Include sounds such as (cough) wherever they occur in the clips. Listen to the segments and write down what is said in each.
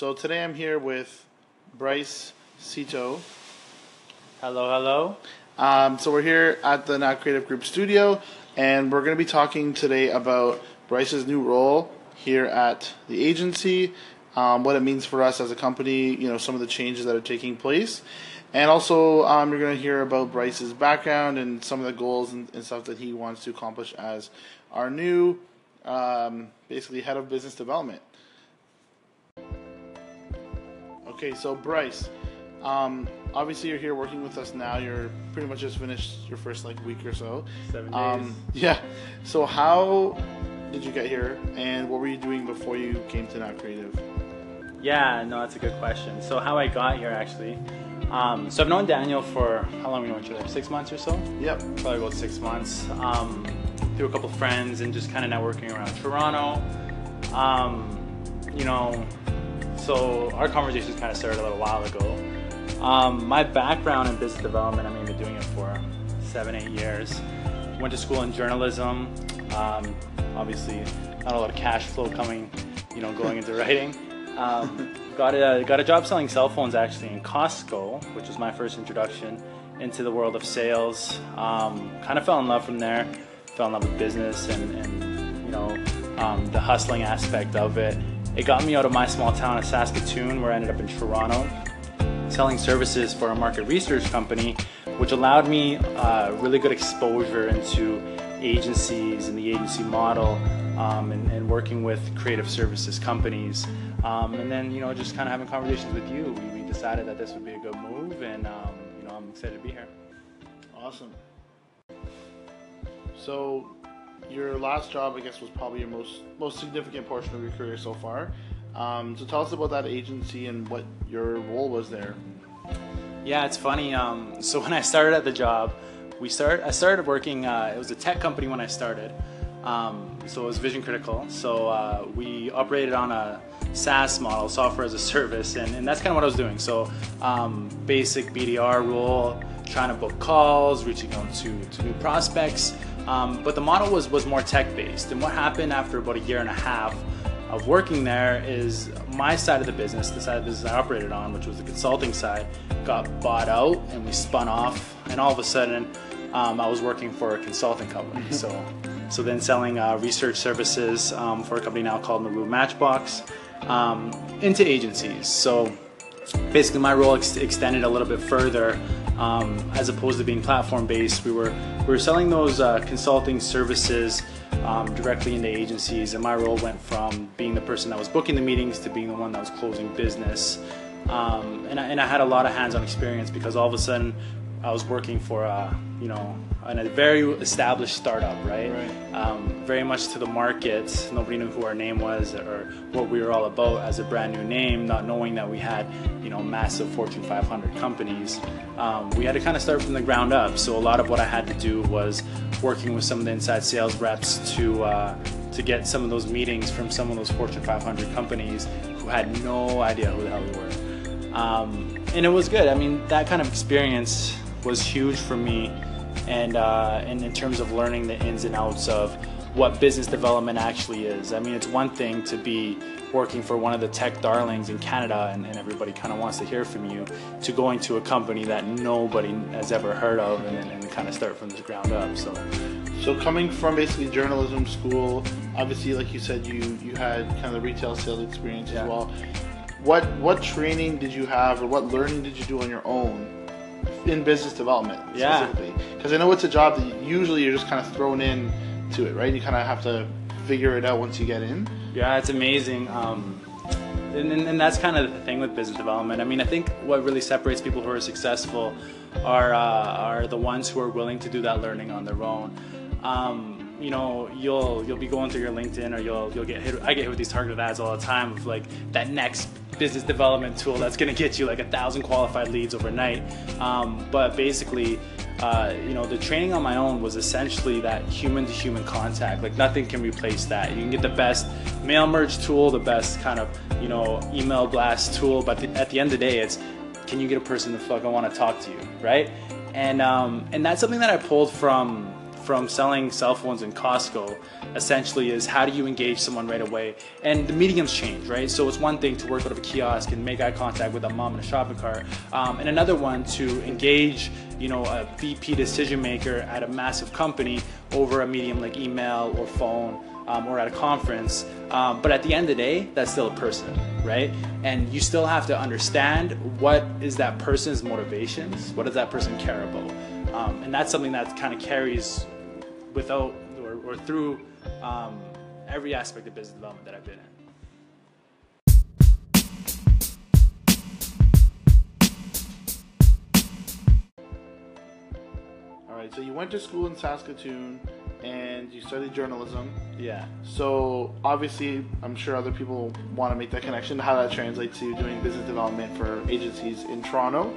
So today I'm here with Bryce Seto. Hello, hello. Um, so we're here at the Now Creative Group studio, and we're going to be talking today about Bryce's new role here at the agency, um, what it means for us as a company, you know, some of the changes that are taking place, and also um, you're going to hear about Bryce's background and some of the goals and, and stuff that he wants to accomplish as our new, um, basically head of business development. Okay, so Bryce, um, obviously you're here working with us now. You're pretty much just finished your first like week or so. Seven days. Um, (laughs) yeah. So how did you get here, and what were you doing before you came to Now Creative? yeah, no, that's a good question. So, how I got here actually. Um, so, I've known Daniel for how long we know each other? Six months or so? Yep. Probably about six months. Um, through a couple friends and just kind of networking around Toronto. Um, you know, so our conversations kind of started a little while ago. Um, my background in business development, I mean, I've been doing it for seven, eight years. Went to school in journalism. Um, obviously, not a lot of cash flow coming, you know, going into writing. Um, (laughs) got a got a job selling cell phones actually in Costco, which was my first introduction into the world of sales. Um, kind of fell in love from there. Fell in love with business and, and you know um, the hustling aspect of it. It got me out of my small town of Saskatoon, where I ended up in Toronto, selling services for a market research company, which allowed me uh, really good exposure into agencies and the agency model um, and, and working with creative services companies. Um, and then, you know, just kind of having conversations with you, we, we decided that this would be a good move, and, um, you know, I'm excited to be here. Awesome. So, your last job, I guess, was probably your most most significant portion of your career so far. Um, so, tell us about that agency and what your role was there. Yeah, it's funny. Um, so (laughs) when I started at the job, we start. I started working. Uh, it was a tech company when I started. Um, so it was vision critical. So uh, we operated on a SaaS model, software as a service, and, and that's kind of what I was doing. So um, basic BDR role, trying to book calls, reaching out to, to new prospects. Um, but the model was was more tech based. And what happened after about a year and a half of working there is my side of the business, the side of the business I operated on, which was the consulting side, got bought out and we spun off. And all of a sudden, um, I was working for a consulting company. so, so then selling uh, research services um, for a company now called Maru Matchbox um, into agencies. So basically, my role ex- extended a little bit further. Um, as opposed to being platform based, we were we were selling those uh, consulting services um, directly into agencies, and my role went from being the person that was booking the meetings to being the one that was closing business. Um, and, I, and I had a lot of hands-on experience because all of a sudden I was working for a, you know, a very established startup, right? Right. Um, very much to the market. Nobody knew who our name was or what we were all about as a brand new name, not knowing that we had, you know, massive Fortune 500 companies. Um, we had to kind of start from the ground up. So a lot of what I had to do was working with some of the inside sales reps to uh, to get some of those meetings from some of those Fortune 500 companies who had no idea who the hell we were. Um, and it was good. I mean, that kind of experience was huge for me, and uh, and in terms of learning the ins and outs of what business development actually is. I mean, it's one thing to be working for one of the tech darlings in Canada, and, and everybody kind of wants to hear from you, to going to a company that nobody has ever heard of, and, and kind of start from the ground up. So. So coming from basically journalism school, obviously, like you said, you you had kind of the retail sales experience Yeah. as well. What what training did you have, or what learning did you do on your own in business development Yeah. specifically? Because I know it's a job that usually you're just kind of thrown in to it, right? You kind of have to figure it out once you get in. Yeah, it's amazing. Um, and, and, and that's kind of the thing with business development. I mean, I think what really separates people who are successful are uh, are the ones who are willing to do that learning on their own. Um, you know, you'll you'll be going through your LinkedIn or you'll you'll get hit. I get hit with these targeted ads all the time of like that next business development tool that's going to get you like a thousand qualified leads overnight. Um, but basically, uh, you know, the training on my own was essentially that human to human contact. Like nothing can replace that. You can get the best mail merge tool, the best kind of you know email blast tool, but at the end of the day, it's can you get a person to fucking want to talk to you, right? And um, and that's something that I pulled from from selling cell phones in Costco essentially is how do you engage someone right away? And the mediums change, right? So it's one thing to work out of a kiosk and make eye contact with a mom in a shopping cart, um, and another one to engage, you know, a VP decision maker at a massive company over a medium like email or phone. Um, or at a conference, um, but at the end of the day, that's still a person, right? And you still have to understand what is that person's motivations, what does that person care about, um, and that's something that kind of carries without or, or through um, every aspect of business development that I've been in. All right, so you went to school in Saskatoon and you studied journalism. Yeah. So obviously, I'm sure other people want to make that connection. How that translates to doing business development for agencies in Toronto.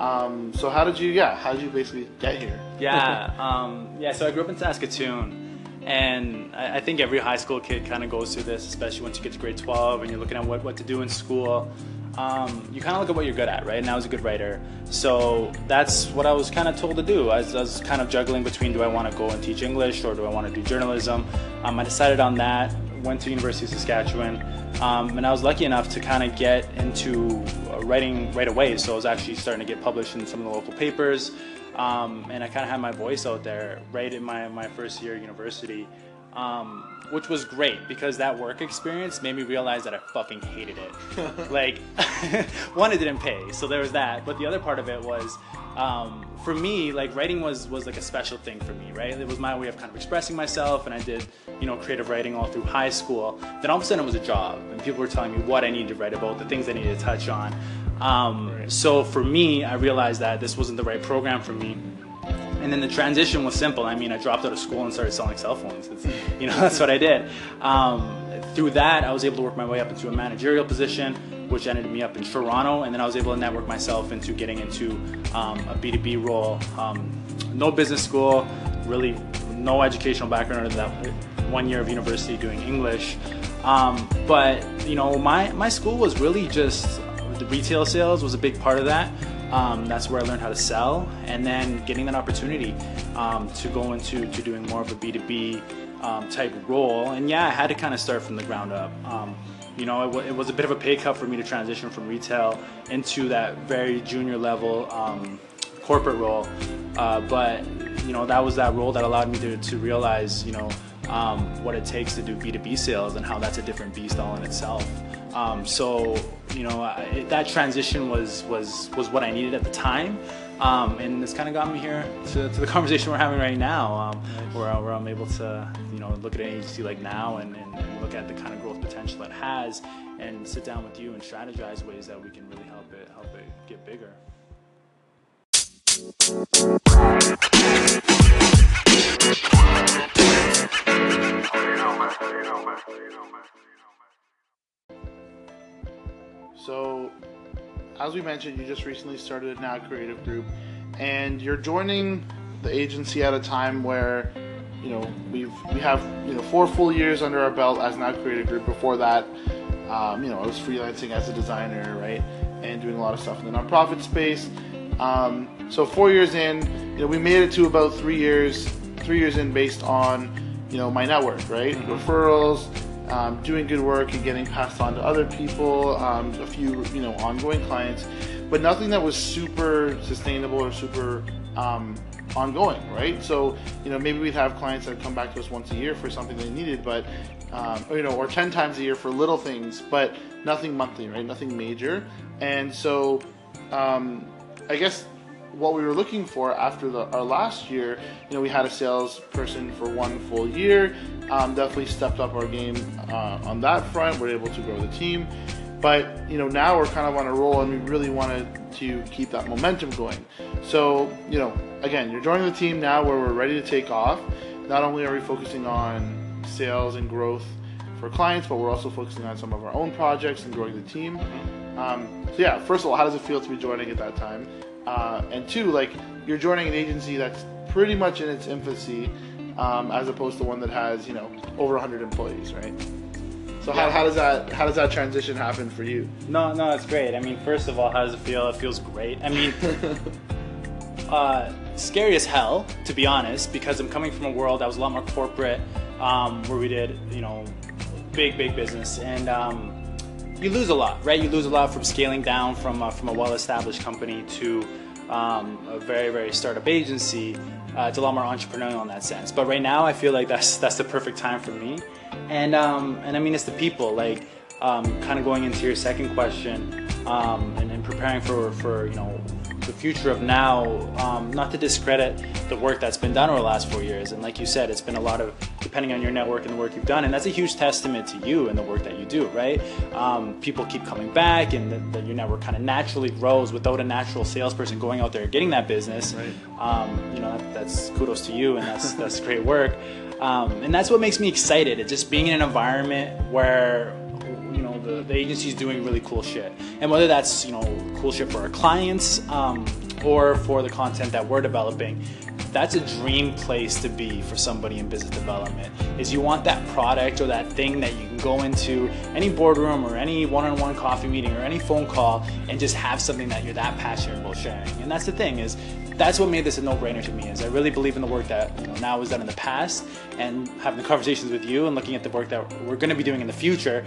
Um, so how did you? Yeah, how did you basically get here? Yeah. um, yeah. So I grew up in Saskatoon, and I, I think every high school kid kind of goes through this, especially once you get to grade 12 and you're looking at what, what to do in school. Um, you kind of look at what you're good at, right? And I was a good writer, so that's what I was kind of told to do. I was, I was kind of juggling between do I want to go and teach English or do I want to do journalism. Um, I decided on that. Went to University of Saskatchewan, um, and I was lucky enough to kind of get into uh, writing right away. So I was actually starting to get published in some of the local papers, um, and I kind of had my voice out there right in my my first year at university. Um, which was great because that work experience made me realize that I fucking hated it. (laughs) like, (laughs) one, it didn't pay, so there was that. But the other part of it was, um, for me, like writing was was like a special thing for me, right? It was my way of kind of expressing myself, and I did, you know, creative writing all through high school. Then all of a sudden, it was a job, and people were telling me what I needed to write about, the things I needed to touch on. Um, right. So for me, I realized that this wasn't the right program for me and then the transition was simple. I mean, I dropped out of school and started selling cell phones. It's, you know, (laughs) that's what I did. Um, through that, I was able to work my way up into a managerial position, which ended me up in Toronto, and then I was able to network myself into getting into um, a B2B role. Um, no business school, really no educational background other than that one year of university doing English. Um, but you know, my my school was really just the retail sales was a big part of that. Um, that's where I learned how to sell, and then getting that opportunity um, to go into to doing more of a B2B um, type role. And yeah, I had to kind of start from the ground up. Um, you know, it, it, was a bit of a pay cut for me to transition from retail into that very junior level um, corporate role. Uh, but you know, that was that role that allowed me to, to realize, you know, um, what it takes to do B2B sales and how that's a different beast all in itself. Um, so you know it, that transition was was was what I needed at the time, um, and it's kind of got me here to, to, the (laughs) conversation we're having right now, um, where, where, I'm able to you know look at an agency like now and, and, and, look at the kind of growth potential it has, and sit down with you and strategize ways that we can really help it help it get bigger. As we mentioned, you just recently started a Now Creative Group, and you're joining the agency at a time where, you know, we've we have you know four full years under our belt as Now Creative Group. Before that, um, you know, I was freelancing as a designer, right, and doing a lot of stuff in the nonprofit space. Um, so four years in, you know, we made it to about three years, three years in based on, you know, my network, right, mm-hmm. referrals um, doing good work and getting passed on to other people, um, a few you know ongoing clients, but nothing that was super sustainable or super um, ongoing, right? So you know maybe we'd have clients that come back to us once a year for something they needed, but um, or, you know or ten times a year for little things, but nothing monthly, right? Nothing major, and so um, I guess what we were looking for after the, our last year, you know, we had a salesperson for one full year. Um, definitely stepped up our game uh, on that front. We're able to grow the team, but you know now we're kind of on a roll, and we really wanted to keep that momentum going. So you know, again, you're joining the team now where we're ready to take off. Not only are we focusing on sales and growth for clients, but we're also focusing on some of our own projects and growing the team. Um, so yeah, first of all, how does it feel to be joining at that time? Uh, and two, like you're joining an agency that's pretty much in its infancy, um, as opposed to one that has you know over 100 employees, right? So yeah. how, how does that how does that transition happen for you? No, no, it's great. I mean, first of all, how does it feel? It feels great. I mean, (laughs) uh, scary as hell, to be honest, because I'm coming from a world that was a lot more corporate, um, where we did, you know, big, big business, and um, you lose a lot, right? You lose a lot from scaling down from uh, from a well-established company to um, a very, very startup agency. Uh, it's a lot more entrepreneurial in that sense. But right now, I feel like that's that's the perfect time for me, and um, and I mean, it's the people like um, kind of going into your second question um, and, and, preparing for, for you know future of now, um, not to discredit the work that's been done over the last four years. And like you said, it's been a lot of depending on your network and the work you've done, and that's a huge testament to you and the work that you do. Right? Um, people keep coming back, and the, the, your network kind of naturally grows without a natural salesperson going out there getting that business. Right. Um, you know, that, that's kudos to you, and that's that's great work. Um, and that's what makes me excited. It's just being in an environment where you know the, the agency's doing really cool shit. And whether that's you know cool shit for our clients um, or for the content that we're developing that's a dream place to be for somebody in business development is you want that product or that thing that you can go into any boardroom or any one-on-one coffee meeting or any phone call and just have something that you're that passionate about sharing. And that's the thing is that's what made this a no-brainer to me is i really believe in the work that you know, now was done in the past and having the conversations with you and looking at the work that we're going to be doing in the future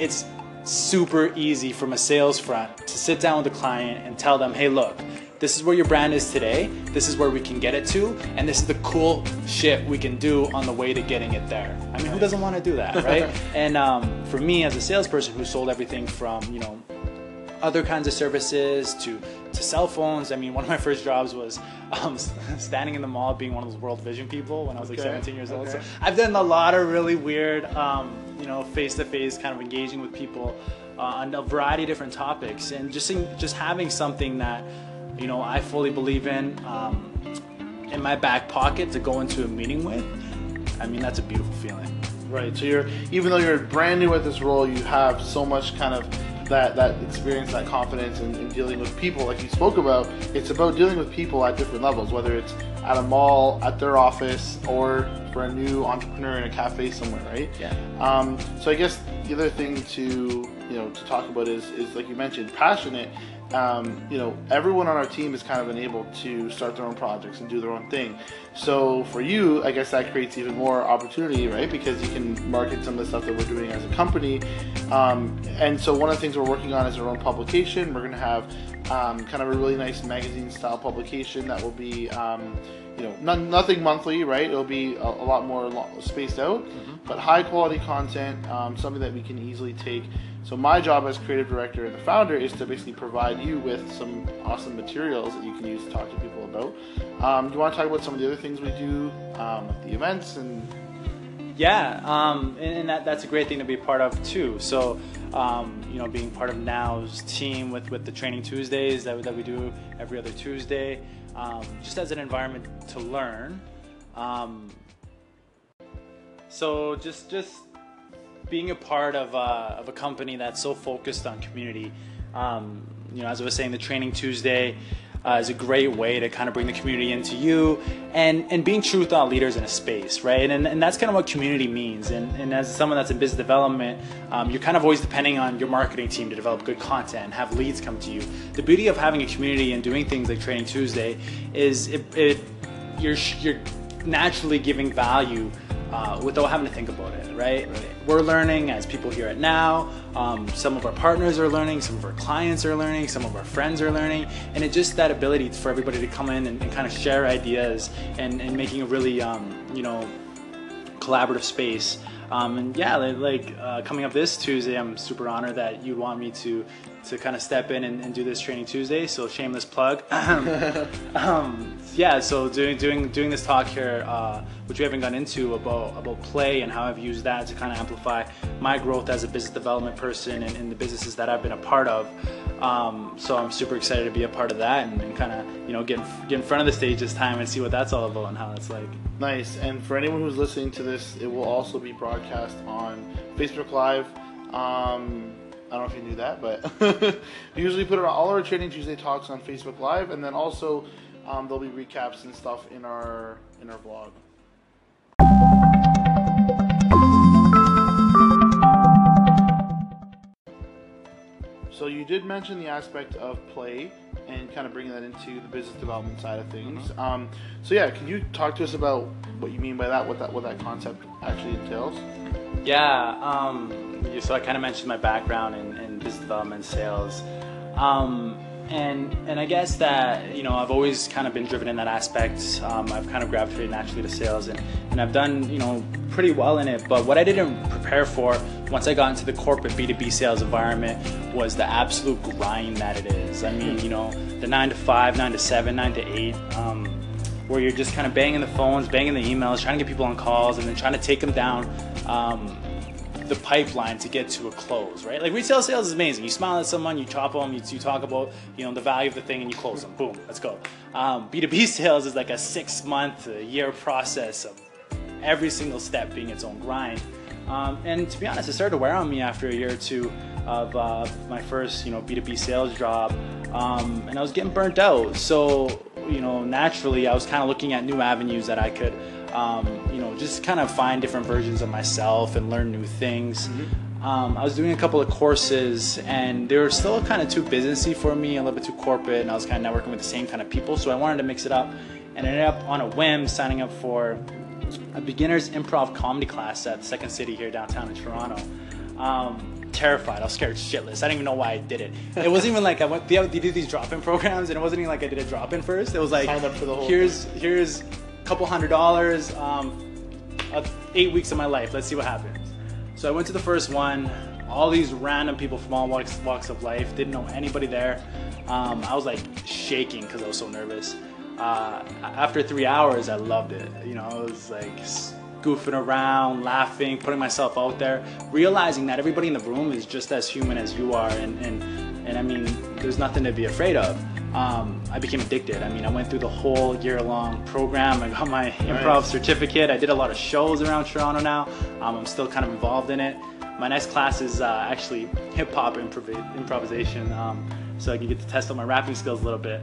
it's super easy from a sales front to sit down with a client and tell them, hey, look, this is where your brand is today, this is where we can get it to, and this is the cool shit we can do on the way to getting it there. I mean, who doesn't want to do that, (laughs) right? and um, for me, as a salesperson who sold everything from, you know, other kinds of services to to cell phones. I mean, one of my first jobs was um, (laughs) standing in the mall, being one of those World Vision people when I was like 17 years old. So I've done a lot of really weird, um, you know, face-to-face kind of engaging with people uh, on a variety of different topics, and just just having something that you know I fully believe in um, in my back pocket to go into a meeting with. I mean, that's a beautiful feeling. Right. So you're even though you're brand new at this role, you have so much kind of that that experience, that confidence in, in, dealing with people, like you spoke about. It's about dealing with people at different levels, whether it's at a mall, at their office, or for a new entrepreneur in a cafe somewhere, right? Yeah. Um, so I guess the other thing to you know to talk about is is like you mentioned, passionate um, you know, everyone on our team is kind of been able to start their own projects and do their own thing. So for you, I guess that creates even more opportunity, right? Because you can market some of the stuff that we're doing as a company. Um, and so one of the things we're working on is our own publication. We're going to have um, kind of a really nice magazine style publication that will be, um, you know, nothing monthly, right? It'll be a, a lot more spaced out, mm-hmm. but high quality content, um, something that we can easily take so my job as creative director and the founder is to basically provide you with some awesome materials that you can use to talk to people about. Um, do you want to talk about some of the other things we do, um, the events and? Yeah, um, and, and that, that's a great thing to be part of too. So, um, you know, being part of Now's team with, with the Training Tuesdays that, that we do every other Tuesday, um, just as an environment to learn. Um, so just just being a part of, uh, of a company that's so focused on community, um, you know, as I was saying, the Training Tuesday uh, is a great way to kind of bring the community into you and, and being true thought leaders in a space, right? And, and that's kind of what community means. And, and as someone that's in business development, um, you're kind of always depending on your marketing team to develop good content and have leads come to you. The beauty of having a community and doing things like Training Tuesday is it, it you're, you're naturally giving value uh, without having to think about it, right? right? We're learning as people here at Now. Um, some of our partners are learning, some of our clients are learning, some of our friends are learning, and it's just that ability for everybody to come in and, and kind of share ideas and, and making a really, um, you know, collaborative space. Um, and yeah, like uh, coming up this Tuesday, I'm super honored that you want me to to kind of step in and, and, do this training Tuesday. So shameless plug. (laughs) um, yeah, so doing doing doing this talk here, uh, which we haven't gone into about about play and how I've used that to kind of amplify my growth as a business development person and in the businesses that I've been a part of. Um, so I'm super excited to be a part of that and, and kind of you know get get in front of the stage this time and see what that's all about and how it's like. Nice. And for anyone who's listening to this, it will also be broadcast on Facebook Live. Um, I don't know if you knew that, but (laughs) we usually put all our Training Tuesday talks on Facebook Live, and then also um, there'll be recaps and stuff in our in our vlog. So you did mention the aspect of play, and kind of bringing that into the business development side of things. Um, so yeah, can you talk to us about what you mean by that? What that what that concept actually entails? Yeah. Um, so I kind of mentioned my background in, in business development, sales, um, and and I guess that you know I've always kind of been driven in that aspect. Um, I've kind of gravitated naturally to sales, and and I've done you know pretty well in it. But what I didn't prepare for once I got into the corporate B2B sales environment was the absolute grind that it is. I mean, you know, the nine to five, nine to seven, nine to eight. Um, where you're just kind of banging the phones, banging the emails, trying to get people on calls, and then trying to take them down um, the pipeline to get to a close, right? Like retail sales is amazing. You smile at someone, you chop them, you, you talk about you know the value of the thing, and you close them. Boom, let's go. Um, B2B (laughs) sales is like a six month, a year process of every single step being its own grind. Um, and to be honest, it started to wear on me after a year or two of uh, my first, you know, B2B sales job, um, and I was getting burnt out. So, you know, naturally, I was kind of looking at new avenues that I could, um, you know, just kind of find different versions of myself and learn new things. Mm-hmm. Um, I was doing a couple of courses, and they were still kind of too businessy for me, a little bit too corporate, and I was kind of networking with the same kind of people. So I wanted to mix it up, and I ended up on a whim signing up for a beginner's improv comedy class at Second City here downtown in Toronto. Um, terrified. I was scared shitless. I didn't even know why I did it. It wasn't even like I went. They, do these drop-in programs, and it wasn't even like I did a drop-in first. It was like here's thing. here's a couple hundred dollars, um, eight weeks of my life. Let's see what happens. So I went to the first one. All these random people from all walks, walks of life. Didn't know anybody there. Um, I was like shaking because I was so nervous uh, after three hours, I loved it. You know, I was like goofing around, laughing, putting myself out there, realizing that everybody in the room is just as human as you are, and and, and I mean, there's nothing to be afraid of. Um, I became addicted. I mean, I went through the whole year-long program. I got my improv certificate. I did a lot of shows around Toronto now. Um, I'm still kind of involved in it. My next class is uh, actually hip hop improv- improvisation, um, so I can get to test out my rapping skills a little bit.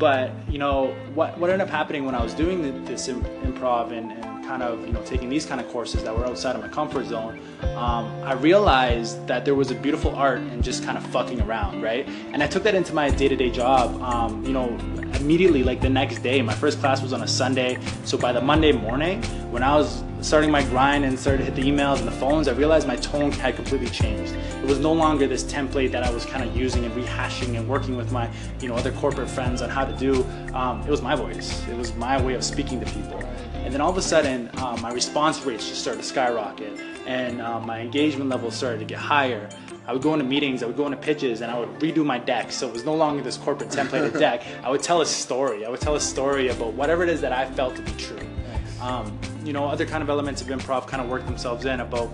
But you know what what ended up happening when I was doing the, this improv and, and, kind of you know taking these kind of courses that were outside of my comfort zone, um, I realized that there was a beautiful art in just kind of fucking around, right? And I took that into my day-to-day job. Um, you know, immediately like the next day, my first class was on a Sunday, so by the Monday morning, when I was starting my grind and started to hit the emails and the phones, I realized my tone had completely changed. It was no longer this template that I was kind of using and rehashing and working with my, you know, other corporate friends on how to do. Um, it was my voice. It was my way of speaking to people. And then all of a sudden, uh, my response rates just started to skyrocket, and uh, my engagement levels started to get higher. I would go into meetings, I would go into pitches, and I would redo my deck. So it was no longer this corporate templated (laughs) deck. I would tell a story. I would tell a story about whatever it is that I felt to be true. Um, you know, other kind of elements of improv kind of work themselves in about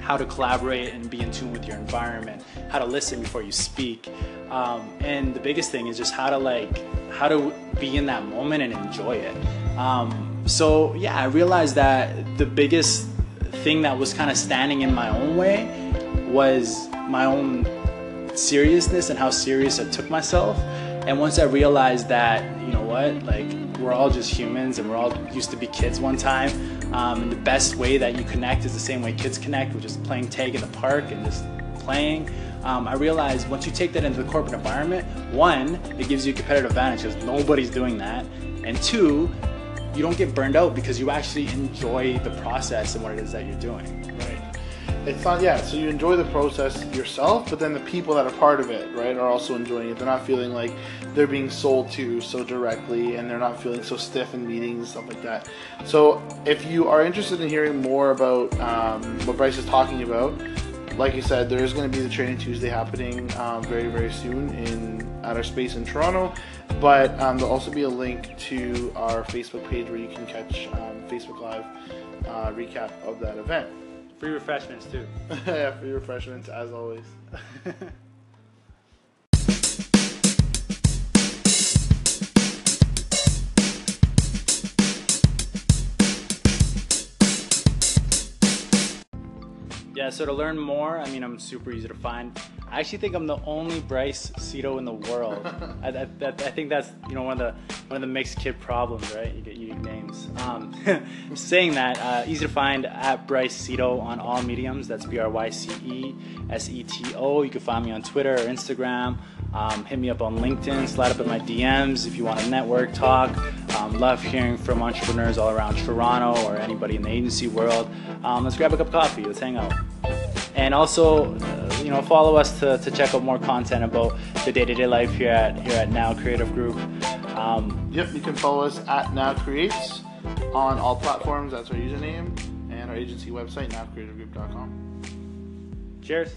how to collaborate and be in tune with your environment, how to listen before you speak, um, and the biggest thing is just how to like how to be in that moment and enjoy it. Um, so yeah, I realized that the biggest thing that was kind of standing in my own way was my own seriousness and how serious I took myself. And once I realized that, you know what, like we're all just humans and we're all used to be kids one time. Um, and the best way that you connect is the same way kids connect, which is playing tag in the park and just playing. Um, I realized once you take that into the corporate environment, one, it gives you a competitive advantage because nobody's doing that. And two, you don't get burned out because you actually enjoy the process and what it is that you're doing. It's not yeah. So you enjoy the process yourself, but then the people that are part of it, right, are also enjoying it. They're not feeling like they're being sold to so directly, and they're not feeling so stiff in meetings and stuff like that. So if you are interested in hearing more about um, what Bryce is talking about, like you said, there is going to be the Training Tuesday happening um, very very soon in at our space in Toronto. But um, there'll also be a link to our Facebook page where you can catch um, Facebook Live uh, recap of that event. Free refreshments too. (laughs) yeah, free refreshments as always. yeah, so to learn more, I mean, I'm super easy to find. I actually think I'm the only Bryce Seto in the world. (laughs) I, I, I, think that's you know one of the one of the mixed kid problems, right? You get unique names. Um, I'm (laughs) saying that, uh, easy to find at Bryce Seto on all mediums. That's B R Y C E S E T O. You can find me on Twitter or Instagram. Um, hit me up on LinkedIn, slide up in my DMs if you want to network, talk. Um, love hearing from entrepreneurs all around Toronto or anybody in the agency world. Um, let's grab a cup of coffee. Let's hang out. And also, you know, follow us to, to check out more content about the day-to-day life here at here at Now Creative Group. Um, Yep, you can follow us at Now Creates on all platforms. That's our username and our agency website, nowcreativegroup.com. cheers.